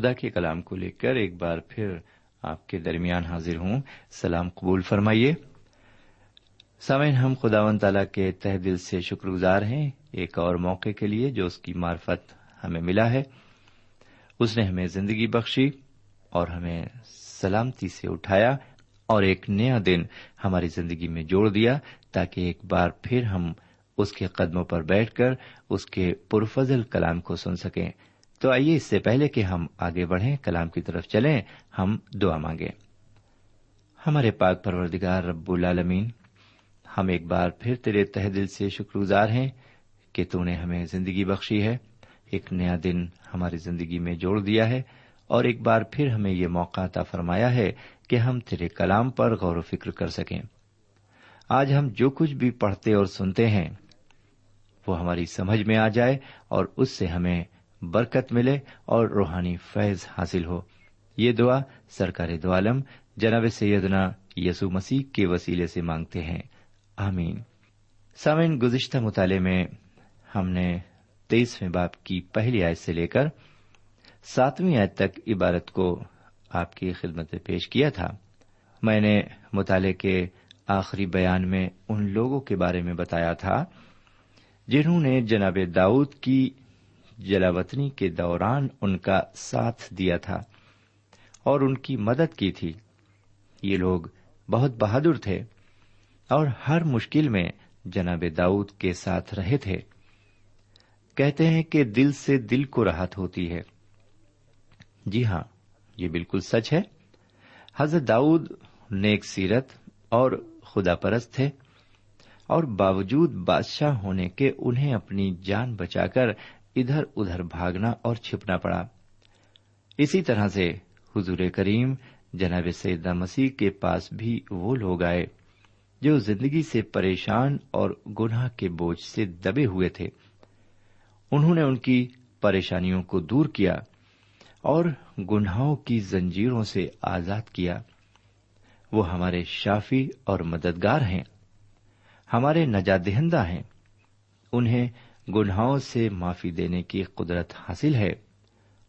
خدا کے کلام کو لے کر ایک بار پھر آپ کے درمیان حاضر ہوں۔ سلام قبول فرمائیے۔ سامعین، ہم خدا و تعالی کے تہ دل سے شکر گزار ہیں ایک اور موقع کے لیے جو اس کی معرفت ہمیں ملا ہے۔ اس نے ہمیں زندگی بخشی اور ہمیں سلامتی سے اٹھایا اور ایک نیا دن ہماری زندگی میں جوڑ دیا تاکہ ایک بار پھر ہم اس کے قدموں پر بیٹھ کر اس کے پرفضل کلام کو سن سکیں۔ تو آئیے اس سے پہلے کہ ہم آگے بڑھیں، کلام کی طرف چلیں، ہم دعا مانگے ہمارے پاک پروردگار رب العالمین، ہم ایک بار پھر تیرے تہ دل سے شکر گزار ہیں کہ تو نے ہمیں زندگی بخشی ہے، ایک نیا دن ہماری زندگی میں جوڑ دیا ہے، اور ایک بار پھر ہمیں یہ موقع عطا فرمایا ہے کہ ہم تیرے کلام پر غور و فکر کر سکیں۔ آج ہم جو کچھ بھی پڑھتے اور سنتے ہیں، وہ ہماری سمجھ میں آ جائے اور اس سے ہمیں برکت ملے اور روحانی فیض حاصل ہو۔ یہ دعا سرکار دعالم جناب سیدنا یسو مسیح کے وسیلے سے مانگتے ہیں۔ آمین۔ سامعین، گزشتہ مطالعے میں ہم نے تیئیسویں باپ کی پہلی آیت سے لے کر ساتویں آیت تک عبارت کو آپ کی خدمت میں پیش کیا تھا۔ میں نے مطالعے کے آخری بیان میں ان لوگوں کے بارے میں بتایا تھا جنہوں نے جناب داؤد کی جلاوطنی کے دوران ان کا ساتھ دیا تھا اور ان کی مدد کی تھی۔ یہ لوگ بہت بہادر تھے اور ہر مشکل میں جناب داؤد کے ساتھ رہے تھے۔ کہتے ہیں کہ دل سے دل کو راحت ہوتی ہے۔ جی ہاں یہ بالکل سچ ہے۔ حضرت داؤد نیک سیرت اور خدا پرست تھے اور باوجود بادشاہ ہونے کے انہیں اپنی جان بچا کر ادھر ادھر بھاگنا اور چھپنا پڑا۔ اسی طرح سے حضور کریم جناب سیدہ مسیح کے پاس بھی وہ لوگ آئے جو زندگی سے پریشان اور گناہ کے بوجھ سے دبے ہوئے تھے۔ انہوں نے ان کی پریشانیوں کو دور کیا اور گناہوں کی زنجیروں سے آزاد کیا۔ وہ ہمارے شافی اور مددگار ہیں۔ ہمارے نجات دہندہ ہیں۔ انہیں گناہوں سے معافی دینے کی قدرت حاصل ہے۔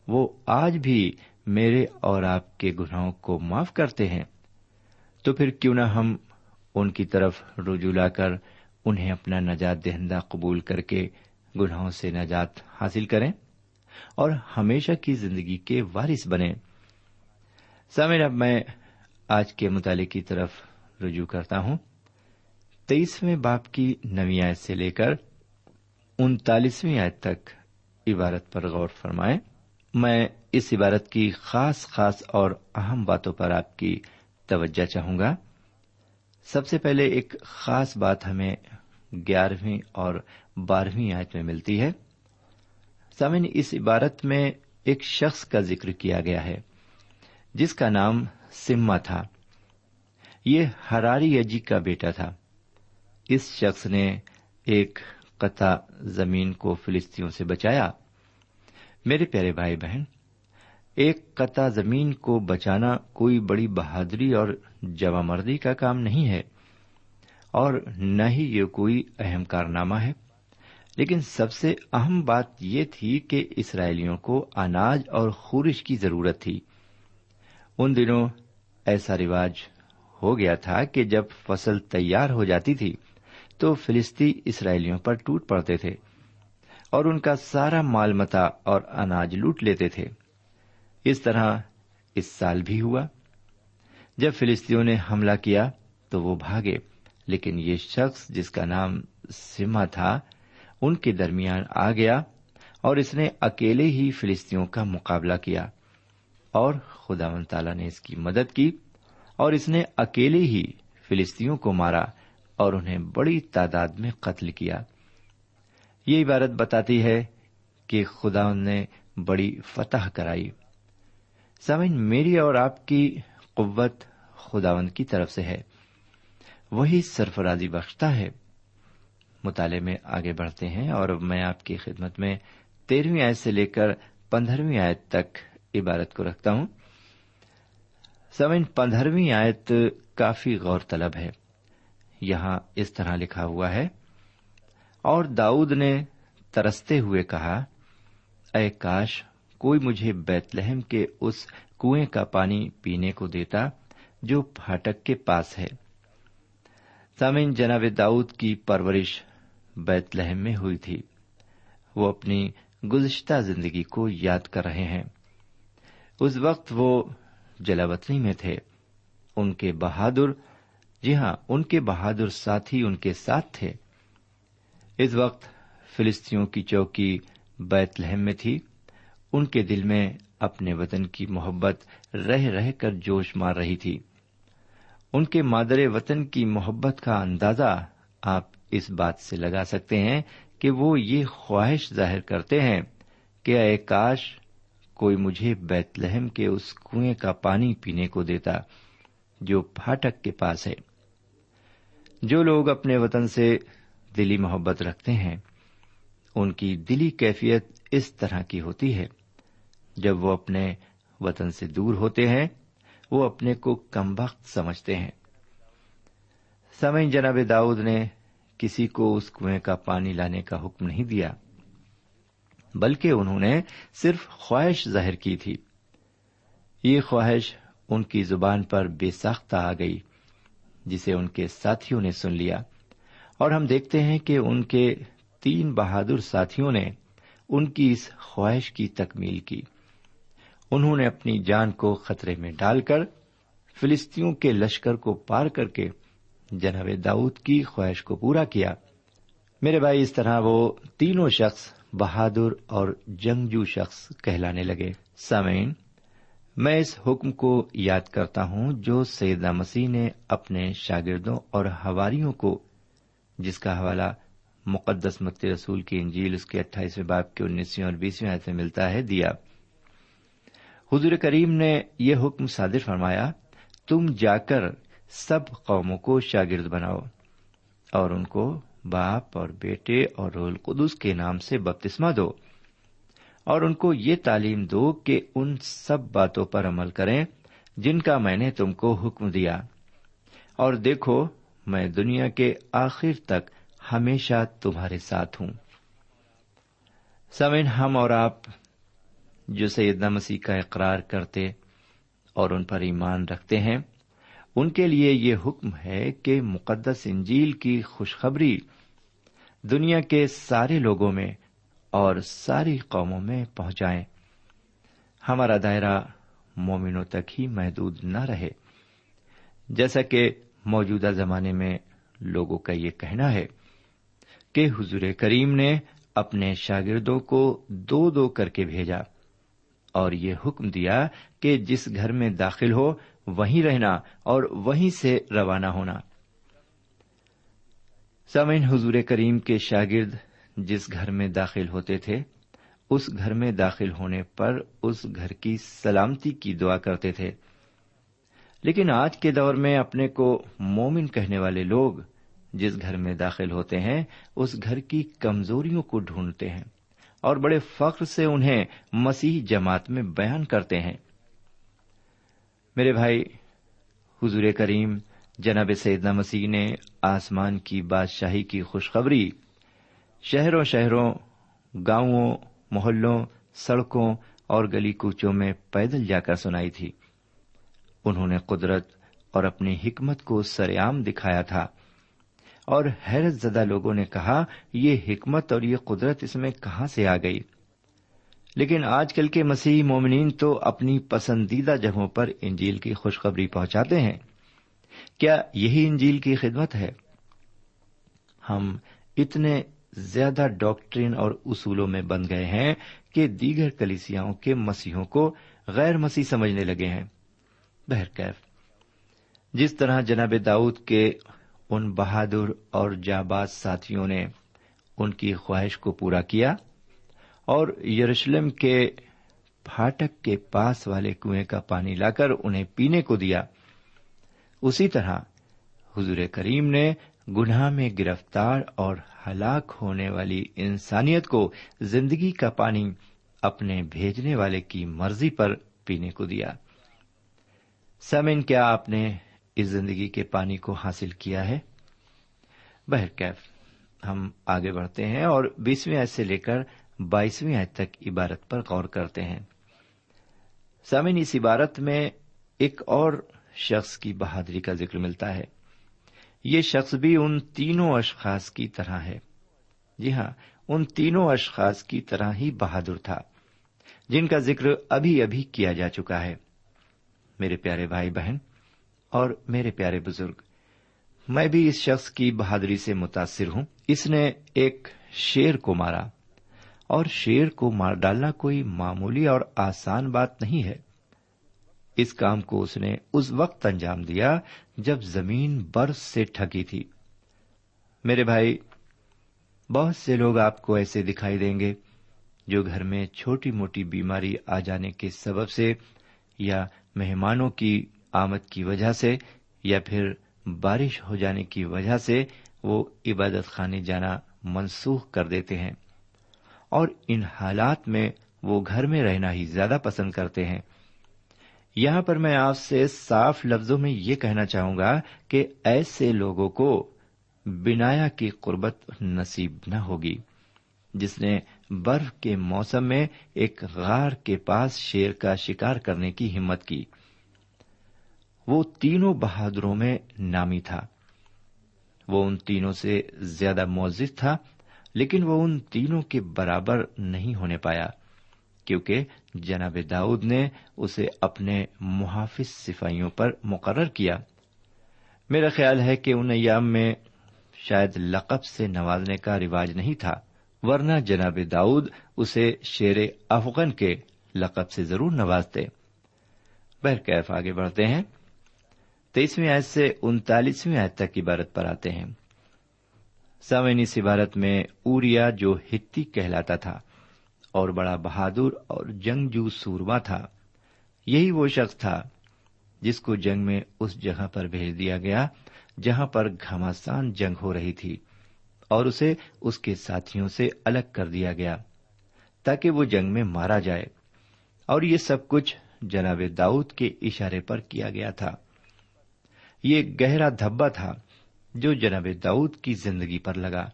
وہ آج بھی میرے اور آپ کے گناہوں کو معاف کرتے ہیں۔ تو پھر کیوں نہ ہم ان کی طرف رجوع لا کر انہیں اپنا نجات دہندہ قبول کر کے گناہوں سے نجات حاصل کریں اور ہمیشہ کی زندگی کے وارث بنے سمیر اب میں آج کے مطالعے کی طرف رجوع کرتا ہوں۔ تیئیسویں باپ کی نوی آیت سے لے کر انتالیسویں آیت تک عبارت پر غور فرمائیں۔ میں اس عبارت کی خاص خاص اور اہم باتوں پر آپ کی توجہ چاہوں گا۔ سب سے پہلے ایک خاص بات ہمیں گیارہویں اور بارہویں آیت میں ملتی ہے۔ سامن اس عبارت میں ایک شخص کا ذکر کیا گیا ہے، جس کا نام سما تھا۔ یہ ہراری اجی کا بیٹا تھا۔ اس شخص نے ایک قطع زمین کو فلسطینوں سے بچایا۔ میرے پیارے بھائی بہن، ایک قطع زمین کو بچانا کوئی بڑی بہادری اور جمع مردی کا کام نہیں ہے، اور نہ ہی یہ کوئی اہم کارنامہ ہے۔ لیکن سب سے اہم بات یہ تھی کہ اسرائیلیوں کو اناج اور خورش کی ضرورت تھی۔ ان دنوں ایسا رواج ہو گیا تھا کہ جب فصل تیار ہو جاتی تھی تو فلسطی اسرائیلیوں پر ٹوٹ پڑتے تھے اور ان کا سارا مال متا اور اناج لوٹ لیتے تھے۔ اس طرح اس سال بھی ہوا۔ جب فلسطینوں نے حملہ کیا تو وہ بھاگے، لیکن یہ شخص جس کا نام سما تھا، ان کے درمیان آ گیا اور اس نے اکیلے ہی فلسطینوں کا مقابلہ کیا اور خدا من تعالی نے اس کی مدد کی اور اس نے اکیلے ہی فلسطینوں کو مارا۔ اور انہیں بڑی تعداد میں قتل کیا۔ یہ عبارت بتاتی ہے کہ خدا نے بڑی فتح کرائی۔ سمن میری اور آپ کی قوت خداون کی طرف سے ہے۔ وہی سرفرازی بخشتا ہے۔ مطالعے میں آگے بڑھتے ہیں اور میں آپ کی خدمت میں تیرہویں آیت سے لے کر پندرہویں آیت تک عبارت کو رکھتا ہوں۔ سمن پندرہویں آیت کافی غور طلب ہے۔ یہاں اس طرح لکھا ہوا ہے۔ اور داؤد نے ترستے ہوئے کہا، اے کاش، کوئی مجھے بیت لہم کے اس کنویں کا پانی پینے کو دیتا جو پھاٹک کے پاس ہے۔ سامعین، جناب داؤد کی پرورش بیت لہم میں ہوئی تھی۔ وہ اپنی گزشتہ زندگی کو یاد کر رہے ہیں۔ اس وقت وہ جلاوطنی میں تھے۔ ان کے بہادر جی ہاں ان کے بہادر ساتھی ان کے ساتھ تھے۔ اس وقت فلسطینوں کی چوکی بیت لہم میں تھی۔ ان کے دل میں اپنے وطن کی محبت رہ رہ کر جوش مار رہی تھی۔ ان کے مادر وطن کی محبت کا اندازہ آپ اس بات سے لگا سکتے ہیں کہ وہ یہ خواہش ظاہر کرتے ہیں کہ اے کاش، کوئی مجھے بیت لہم کے اس کنویں کا پانی پینے کو دیتا جو پھاٹک کے پاس ہے۔ جو لوگ اپنے وطن سے دلی محبت رکھتے ہیں، ان کی دلی کیفیت اس طرح کی ہوتی ہے۔ جب وہ اپنے وطن سے دور ہوتے ہیں، وہ اپنے کو کم وقت سمجھتے ہیں۔ سمع جناب داؤد نے کسی کو اس کنویں کا پانی لانے کا حکم نہیں دیا، بلکہ انہوں نے صرف خواہش ظاہر کی تھی۔ یہ خواہش ان کی زبان پر بے ساختہ آ گئی۔ جسے ان کے ساتھیوں نے سن لیا۔ اور ہم دیکھتے ہیں کہ ان کے تین بہادر ساتھیوں نے ان کی اس خواہش کی تکمیل کی۔ انہوں نے اپنی جان کو خطرے میں ڈال کر فلسطینوں کے لشکر کو پار کر کے جناب داؤد کی خواہش کو پورا کیا۔ میرے بھائی، اس طرح وہ تینوں شخص بہادر اور جنگجو شخص کہلانے لگے۔ سامعین میں اس حکم کو یاد کرتا ہوں جو سیدہ مسیح نے اپنے شاگردوں اور ہواریوں کو، جس کا حوالہ مقدس مکتی رسول کی انجیل اس کے اٹھائیسویں باپ کے انیسویں اور بیسویں سے ملتا ہے، دیا۔ حضور کریم نے یہ حکم صادر فرمایا، تم جا کر سب قوموں کو شاگرد بناؤ اور ان کو باپ اور بیٹے اور رول قدس کے نام سے بپتسما دو۔ اور ان کو یہ تعلیم دو کہ ان سب باتوں پر عمل کریں جن کا میں نے تم کو حکم دیا۔ اور دیکھو، میں دنیا کے آخر تک ہمیشہ تمہارے ساتھ ہوں۔ سمن ہم اور آپ جو سیدنا مسیح کا اقرار کرتے اور ان پر ایمان رکھتے ہیں، ان کے لیے یہ حکم ہے کہ مقدس انجیل کی خوشخبری دنیا کے سارے لوگوں میں اور ساری قوموں میں پہنچائیں۔ ہمارا دائرہ مومنوں تک ہی محدود نہ رہے۔ جیسا کہ موجودہ زمانے میں لوگوں کا یہ کہنا ہے کہ حضور کریم نے اپنے شاگردوں کو دو دو کر کے بھیجا اور یہ حکم دیا کہ جس گھر میں داخل ہو وہیں رہنا اور وہیں سے روانہ ہونا۔ سمین حضور کریم کے شاگرد جس گھر میں داخل ہوتے تھے، اس گھر میں داخل ہونے پر اس گھر کی سلامتی کی دعا کرتے تھے۔ لیکن آج کے دور میں اپنے کو مومن کہنے والے لوگ جس گھر میں داخل ہوتے ہیں، اس گھر کی کمزوریوں کو ڈھونڈتے ہیں اور بڑے فخر سے انہیں مسیح جماعت میں بیان کرتے ہیں۔ میرے بھائی، حضور کریم جناب سیدنا مسیح نے آسمان کی بادشاہی کی خوشخبری شہروں شہروں، گاؤں، محلوں، سڑکوں اور گلی کوچوں میں پیدل جا کر سنائی تھی۔ انہوں نے قدرت اور اپنی حکمت کو سریام دکھایا تھا۔ اور حیرت زدہ لوگوں نے کہا، یہ حکمت اور یہ قدرت اس میں کہاں سے آ گئی؟ لیکن آج کل کے مسیحی مومنین تو اپنی پسندیدہ جگہوں پر انجیل کی خوشخبری پہنچاتے ہیں۔ کیا یہی انجیل کی خدمت ہے؟ ہم اتنے زیادہ ڈاکٹرین اور اصولوں میں بن گئے ہیں کہ دیگر کلیسیاں کے مسیحوں کو غیر مسیح سمجھنے لگے ہیں۔ بہرکیف جس طرح جناب داؤد کے ان بہادر اور جاباز ساتھیوں نے ان کی خواہش کو پورا کیا اور یروشلم کے پھاٹک کے پاس والے کنویں کا پانی لا کر انہیں پینے کو دیا، اسی طرح حضور کریم نے گناہ میں گرفتار اور ہلاک ہونے والی انسانیت کو زندگی کا پانی اپنے بھیجنے والے کی مرضی پر پینے کو دیا۔ سمن کیا آپ نے اس زندگی کے پانی کو حاصل کیا ہے؟ بہرکیف، ہم آگے بڑھتے ہیں اور بیسویں آیت سے لے کر بائیسویں آیت تک عبارت پر غور کرتے ہیں۔ سامن اس عبارت میں ایک اور شخص کی بہادری کا ذکر ملتا ہے۔ یہ شخص بھی ان تینوں اشخاص کی طرح ہے۔ جی ہاں ان تینوں اشخاص کی طرح ہی بہادر تھا، جن کا ذکر ابھی ابھی کیا جا چکا ہے۔ میرے پیارے بھائی بہن اور میرے پیارے بزرگ، میں بھی اس شخص کی بہادری سے متاثر ہوں۔ اس نے ایک شیر کو مارا اور شیر کو مار ڈالنا کوئی معمولی اور آسان بات نہیں ہے۔ اس کام کو اس نے اس وقت انجام دیا جب زمین برف سے ٹھکی تھی۔ میرے بھائی، بہت سے لوگ آپ کو ایسے دکھائی دیں گے جو گھر میں چھوٹی موٹی بیماری آ جانے کے سبب سے یا مہمانوں کی آمد کی وجہ سے یا پھر بارش ہو جانے کی وجہ سے وہ عبادت خانے جانا منسوخ کر دیتے ہیں اور ان حالات میں وہ گھر میں رہنا ہی زیادہ پسند کرتے ہیں۔ یہاں پر میں آپ سے صاف لفظوں میں یہ کہنا چاہوں گا کہ ایسے لوگوں کو بنایا کی قربت نصیب نہ ہوگی، جس نے برف کے موسم میں ایک غار کے پاس شیر کا شکار کرنے کی ہمت کی۔ وہ تینوں بہادروں میں نامی تھا۔ وہ ان تینوں سے زیادہ موزد تھا، لیکن وہ ان تینوں کے برابر نہیں ہونے پایا۔ کیونکہ جناب داؤد نے اسے اپنے محافظ سپاہیوں پر مقرر کیا۔ میرا خیال ہے کہ ان ایام میں شاید لقب سے نوازنے کا رواج نہیں تھا، ورنہ جناب داؤد اسے شیر افغان کے لقب سے ضرور نوازتے۔ بہرکیف آگے بڑھتے ہیں۔ تیسویں آیت سے انتالیسویں آیت تک عبارت پر آتے ہیں۔ سامعین، اس عبارت میں اوریا جو ہتی کہلاتا تھا۔ اور بڑا بہادر اور جنگجو سورما تھا، یہی وہ شخص تھا جس کو جنگ میں اس جگہ پر بھیج دیا گیا جہاں پر گھماسان جنگ ہو رہی تھی اور اسے اس کے ساتھیوں سے الگ کر دیا گیا تاکہ وہ جنگ میں مارا جائے۔ اور یہ سب کچھ جناب داؤد کے اشارے پر کیا گیا تھا۔ یہ گہرا دھبا تھا جو جناب داؤد کی زندگی پر لگا۔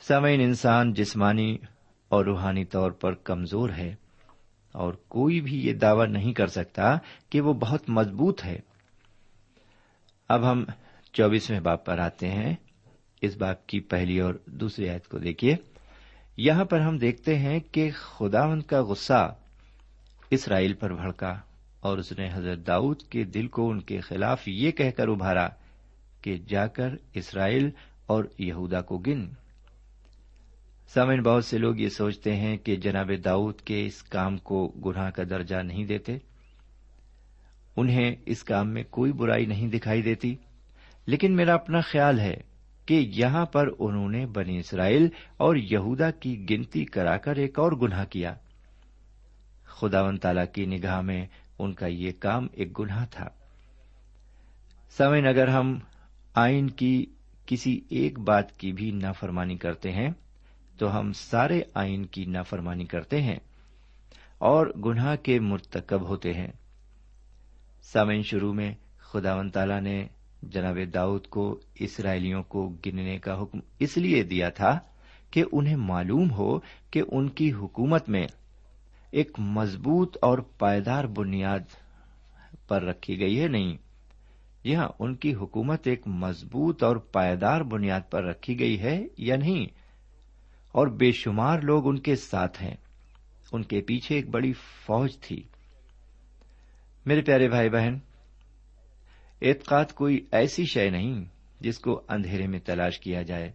سمعین انسان، جسمانی اور روحانی طور پر کمزور ہے اور کوئی بھی یہ دعوی نہیں کر سکتا کہ وہ بہت مضبوط ہے۔ اب ہم چوبیسویں باپ پر آتے ہیں۔ اس باپ کی پہلی اور دوسری عید کو دیکھیے۔ یہاں پر ہم دیکھتے ہیں کہ خداون کا غصہ اسرائیل پر بھڑکا اور اس نے حضرت داؤد کے دل کو ان کے خلاف یہ کہہ کر ابھارا کہ جا کر اسرائیل اور یہودا کو گن۔ سامن بہت سے لوگ یہ سوچتے ہیں کہ جناب داؤد کے اس کام کو گناہ کا درجہ نہیں دیتے۔ انہیں اس کام میں کوئی برائی نہیں دکھائی دیتی۔ لیکن میرا اپنا خیال ہے کہ یہاں پر انہوں نے بنی اسرائیل اور یہودا کی گنتی کرا کر ایک اور گناہ کیا۔ خدا و تعالی کی نگاہ میں ان کا یہ کام ایک گناہ تھا۔ سمن اگر ہم آئین کی کسی ایک بات کی بھی نافرمانی کرتے ہیں تو ہم سارے آئین کی نافرمانی کرتے ہیں اور گناہ کے مرتکب ہوتے ہیں۔ سامعین، شروع میں خدا و تعالی نے جناب داؤد کو اسرائیلیوں کو گننے کا حکم اس لیے دیا تھا کہ انہیں معلوم ہو کہ ان کی حکومت میں ایک مضبوط اور پائیدار بنیاد پر رکھی گئی ہے، نہیں۔ یہ ہاں ان کی حکومت ایک مضبوط اور پائیدار بنیاد پر رکھی گئی ہے یا نہیں؟ اور بے شمار لوگ ان کے ساتھ ہیں۔ ان کے پیچھے ایک بڑی فوج تھی۔ میرے پیارے بھائی بہن، اعتقاد کوئی ایسی شے نہیں جس کو اندھیرے میں تلاش کیا جائے۔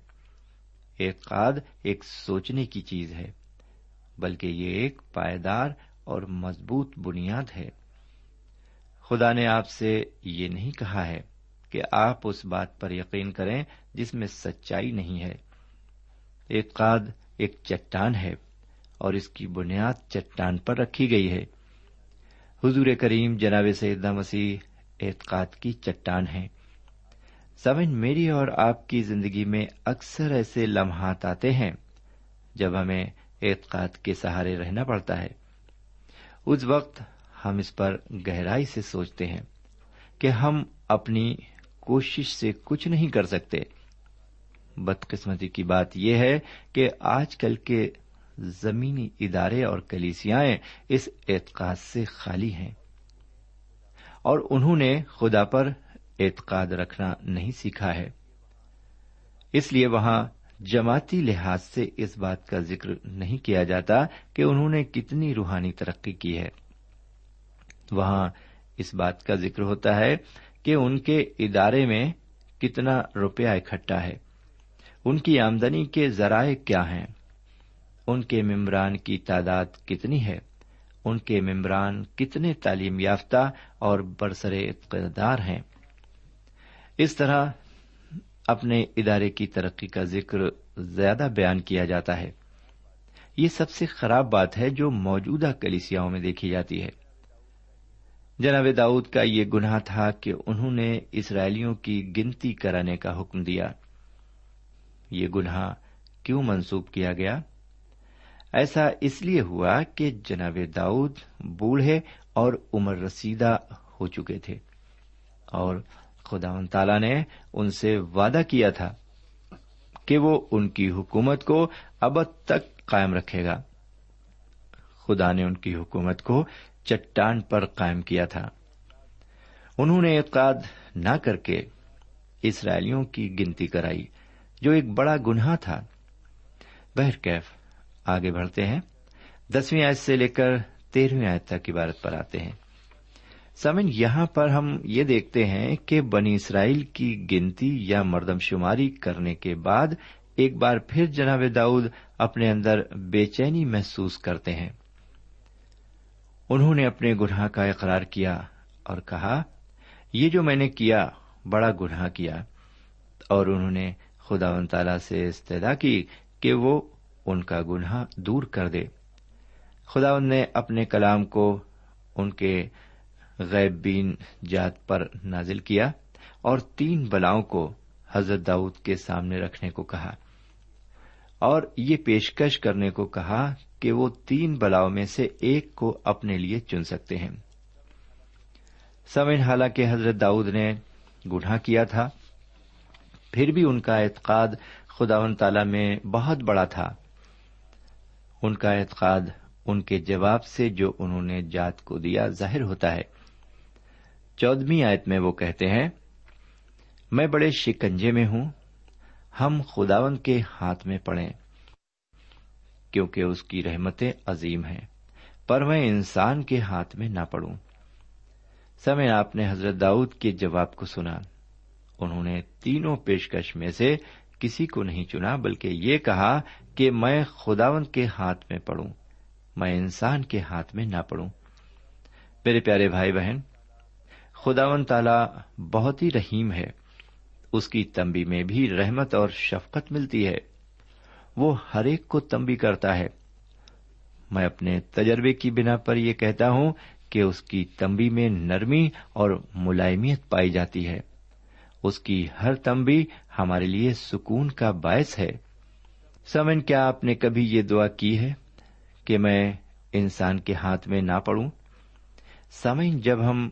اعتقاد ایک سوچنے کی چیز ہے، بلکہ یہ ایک پائیدار اور مضبوط بنیاد ہے۔ خدا نے آپ سے یہ نہیں کہا ہے کہ آپ اس بات پر یقین کریں جس میں سچائی نہیں ہے۔ اعتقاد ایک چٹان ہے اور اس کی بنیاد چٹان پر رکھی گئی ہے۔ حضور کریم جناب سیدہ مسیح اعتقاد کی چٹان ہے سمن میری اور آپ کی زندگی میں اکثر ایسے لمحات آتے ہیں جب ہمیں اعتقاد کے سہارے رہنا پڑتا ہے۔ اس وقت ہم اس پر گہرائی سے سوچتے ہیں کہ ہم اپنی کوشش سے کچھ نہیں کر سکتے۔ بدقسمتی کی بات یہ ہے کہ آج کل کے زمینی ادارے اور کلیسیاں اس اعتقاد سے خالی ہیں اور انہوں نے خدا پر اعتقاد رکھنا نہیں سیکھا ہے۔ اس لیے وہاں جماعتی لحاظ سے اس بات کا ذکر نہیں کیا جاتا کہ انہوں نے کتنی روحانی ترقی کی ہے۔ وہاں اس بات کا ذکر ہوتا ہے کہ ان کے ادارے میں کتنا روپیہ اکٹھا ہے۔ ان کی آمدنی کے ذرائع کیا ہیں؟ ان کے ممبران کی تعداد کتنی ہے؟ ان کے ممبران کتنے تعلیم یافتہ اور برسر اقتدار ہیں؟ اس طرح اپنے ادارے کی ترقی کا ذکر زیادہ بیان کیا جاتا ہے۔ یہ سب سے خراب بات ہے جو موجودہ کلیسیاں میں دیکھی جاتی ہے۔ جناب داؤد کا یہ گناہ تھا کہ انہوں نے اسرائیلیوں کی گنتی کرانے کا حکم دیا۔ یہ گناہ کیوں منسوب کیا گیا؟ ایسا اس لیے ہوا کہ جناب داؤد بوڑھے اور عمر رسیدہ ہو چکے تھے اور خدا ان تعالی نے ان سے وعدہ کیا تھا کہ وہ ان کی حکومت کو اب تک قائم رکھے گا۔ خدا نے ان کی حکومت کو چٹان پر قائم کیا تھا۔ انہوں نے اعتقاد نہ کر کے اسرائیلیوں کی گنتی کرائی۔ جو ایک بڑا گناہ تھا۔ بہرکیف آگے بڑھتے ہیں۔ دسویں آیت سے لے کر تیرہویں آیت تک عبارت پر آتے ہیں۔ سمن یہاں پر ہم یہ دیکھتے ہیں کہ بنی اسرائیل کی گنتی یا مردم شماری کرنے کے بعد ایک بار پھر جناب داؤد اپنے اندر بے چینی محسوس کرتے ہیں۔ انہوں نے اپنے گناہ کا اقرار کیا اور کہا، یہ جو میں نے کیا، بڑا گناہ کیا۔ اور انہوں نے خدا و تعالی سے استدا کی کہ وہ ان کا گناہ دور کر دے۔ خدا نے اپنے کلام کو ان کے غیب بین جات پر نازل کیا اور تین بلاؤں کو حضرت داؤد کے سامنے رکھنے کو کہا۔ اور یہ پیشکش کرنے کو کہا کہ وہ تین بلاؤں میں سے ایک کو اپنے لیے چن سکتے ہیں۔ سمن حالانکہ حضرت داؤد نے گناہ کیا تھا۔ پھر بھی ان کا اعتقاد خدا و تعالی میں بہت بڑا تھا۔ ان کا اعتقاد ان کے جواب سے جو انہوں نے جات کو دیا ظاہر ہوتا ہے۔ چودہویں آیت میں وہ کہتے ہیں، میں بڑے شکنجے میں ہوں، ہم خداون کے ہاتھ میں پڑے کیونکہ اس کی رحمتیں عظیم ہیں، پر میں انسان کے ہاتھ میں نہ پڑوں۔ سمے آپ نے حضرت داؤد کے جواب کو سنا۔ انہوں نے تینوں پیشکش میں سے کسی کو نہیں چنا، بلکہ یہ کہا کہ میں خداون کے ہاتھ میں پڑوں، میں انسان کے ہاتھ میں نہ پڑوں۔ میرے پیارے بھائی بہن خداون تالا بہت ہی رحیم ہے۔ اس کی تمبی میں بھی رحمت اور شفقت ملتی ہے۔ وہ ہر ایک کو تمبی کرتا ہے۔ میں اپنے تجربے کی بنا پر یہ کہتا ہوں کہ اس کی تمبی میں نرمی اور ملائمیت پائی جاتی ہے۔ اس کی ہر تمبی ہمارے لیے سکون کا باعث ہے۔ سمن، کیا آپ نے کبھی یہ دعا کی ہے کہ میں انسان کے ہاتھ میں نہ پڑوں؟ سمن، جب ہم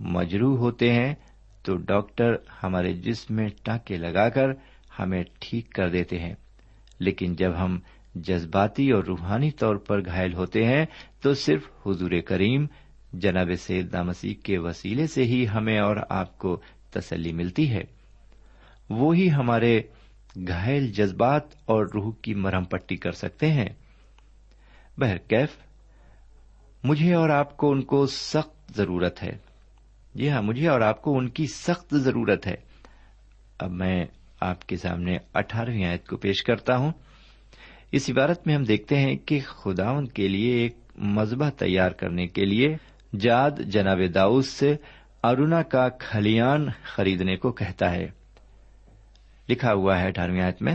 مجرو ہوتے ہیں تو ڈاکٹر ہمارے جسم میں ٹانکے لگا کر ہمیں ٹھیک کر دیتے ہیں۔ لیکن جب ہم جذباتی اور روحانی طور پر گھائل ہوتے ہیں تو صرف حضور کریم، جناب سید مسیح کے وسیلے سے ہی ہمیں اور آپ کو تسلی ملتی ہے۔ وہی ہمارے گھائل جذبات اور روح کی مرہم پٹی کر سکتے ہیں۔ بہرکیف مجھے اور آپ کو ان کو سخت ضرورت ہے۔ جی ہاں مجھے اور آپ کو ان کی سخت ضرورت ہے۔ اب میں آپ کے سامنے اٹھارہویں آیت کو پیش کرتا ہوں۔ اس عبارت میں ہم دیکھتے ہیں کہ خداون کے لیے ایک مذبح تیار کرنے کے لیے جاد جناب داؤد سے ارونا کا کھلیان خریدنے کو کہتا ہے۔ لکھا ہوا ہے اٹھارہویں آیت میں۔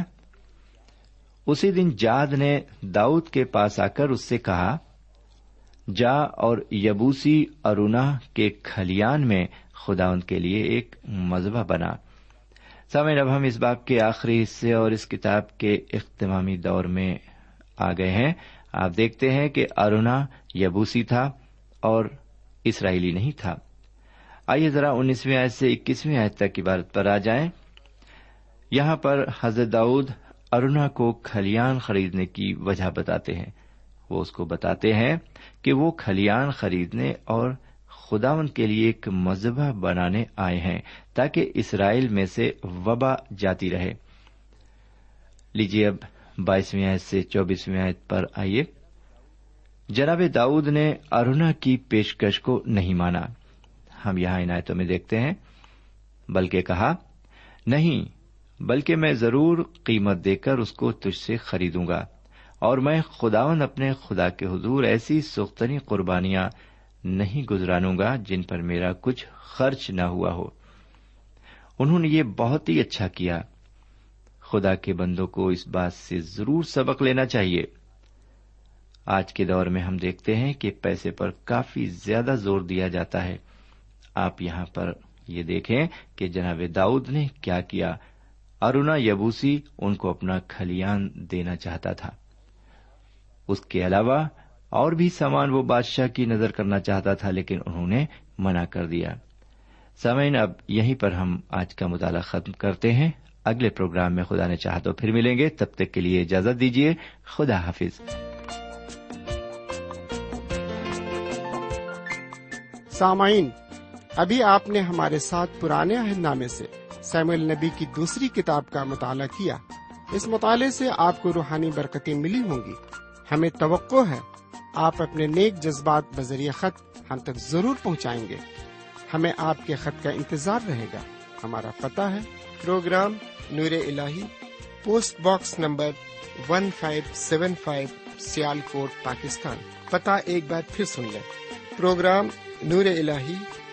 اسی دن جاد نے داؤد کے پاس آ کر اس سے کہا، جا اور یبوسی ارونا کے کھلیان میں خدا ان کے لیے ایک مذبح بنا۔ سمے اب ہم اس باپ کے آخری حصے اور اس کتاب کے اختتامی دور میں آ گئے ہیں۔ آپ دیکھتے ہیں کہ ارونا یبوسی تھا اور اسرائیلی نہیں تھا۔ آئیے ذرا انیسویں آیت سے اکیسویں آیت تک عبارت پر آ جائیں۔ یہاں پر حضرت داؤد ارونا کو کھلیان خریدنے کی وجہ بتاتے ہیں۔ وہ اس کو بتاتے ہیں کہ وہ کھلیان خریدنے اور خداون کے لیے ایک مذبح بنانے آئے ہیں تاکہ اسرائیل میں سے وبا جاتی رہے۔ لیجیے اب بائیسویں آیت سے چوبیسویں آیت پر آئیے۔ جناب داؤد نے ارونا کی پیشکش کو نہیں مانا۔ ہم یہاں عنایتوں میں دیکھتے ہیں۔ بلکہ کہا، نہیں، بلکہ میں ضرور قیمت دے کر اس کو تجھ سے خریدوں گا، اور میں خداون اپنے خدا کے حضور ایسی سختنی قربانیاں نہیں گزرانوں گا جن پر میرا کچھ خرچ نہ ہوا ہو۔ انہوں نے یہ بہت ہی اچھا کیا۔ خدا کے بندوں کو اس بات سے ضرور سبق لینا چاہیے۔ آج کے دور میں ہم دیکھتے ہیں کہ پیسے پر کافی زیادہ زور دیا جاتا ہے۔ آپ یہاں پر یہ دیکھیں کہ جناب داؤد نے کیا کیا۔ ارونا یبوسی ان کو اپنا کھلیان دینا چاہتا تھا۔ اس کے علاوہ اور بھی سامان وہ بادشاہ کی نظر کرنا چاہتا تھا، لیکن انہوں نے منع کر دیا۔ سامعین، اب یہیں پر ہم آج کا مطالعہ ختم کرتے ہیں۔ اگلے پروگرام میں خدا نے چاہ تو پھر ملیں گے۔ تب تک کے لیے اجازت دیجیے خدا حافظ۔ سامعین ابھی آپ نے ہمارے ساتھ پرانے عہد نامے سے سیم النبی کی دوسری کتاب کا مطالعہ کیا۔ اس مطالعے سے آپ کو روحانی برکتیں ملی ہوں گی۔ ہمیں توقع ہے آپ اپنے نیک جذبات بذریعہ خط ہم تک ضرور پہنچائیں گے۔ ہمیں آپ کے خط کا انتظار رہے گا۔ ہمارا پتہ ہے۔ پروگرام نور ال post box number 1575 Sialkot, Pakistan. پتہ ایک بار پھر سن لیں۔ پروگرام نور الہی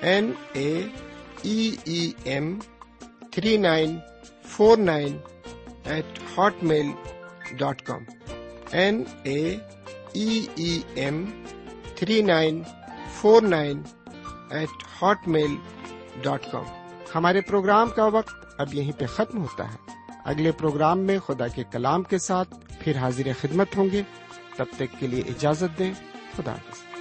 N A E M three nine four nine eight Hotmail dot com N A E M three nine four nine eight Hotmail dot com ہمارے programme کا وقت اب یہیں پہ ختم ہوتا ہے۔ اگلے پروگرام میں خدا کے کلام کے ساتھ پھر حاضر خدمت ہوں گے۔ تب تک کے لیے اجازت دیں۔ خدا حافظ۔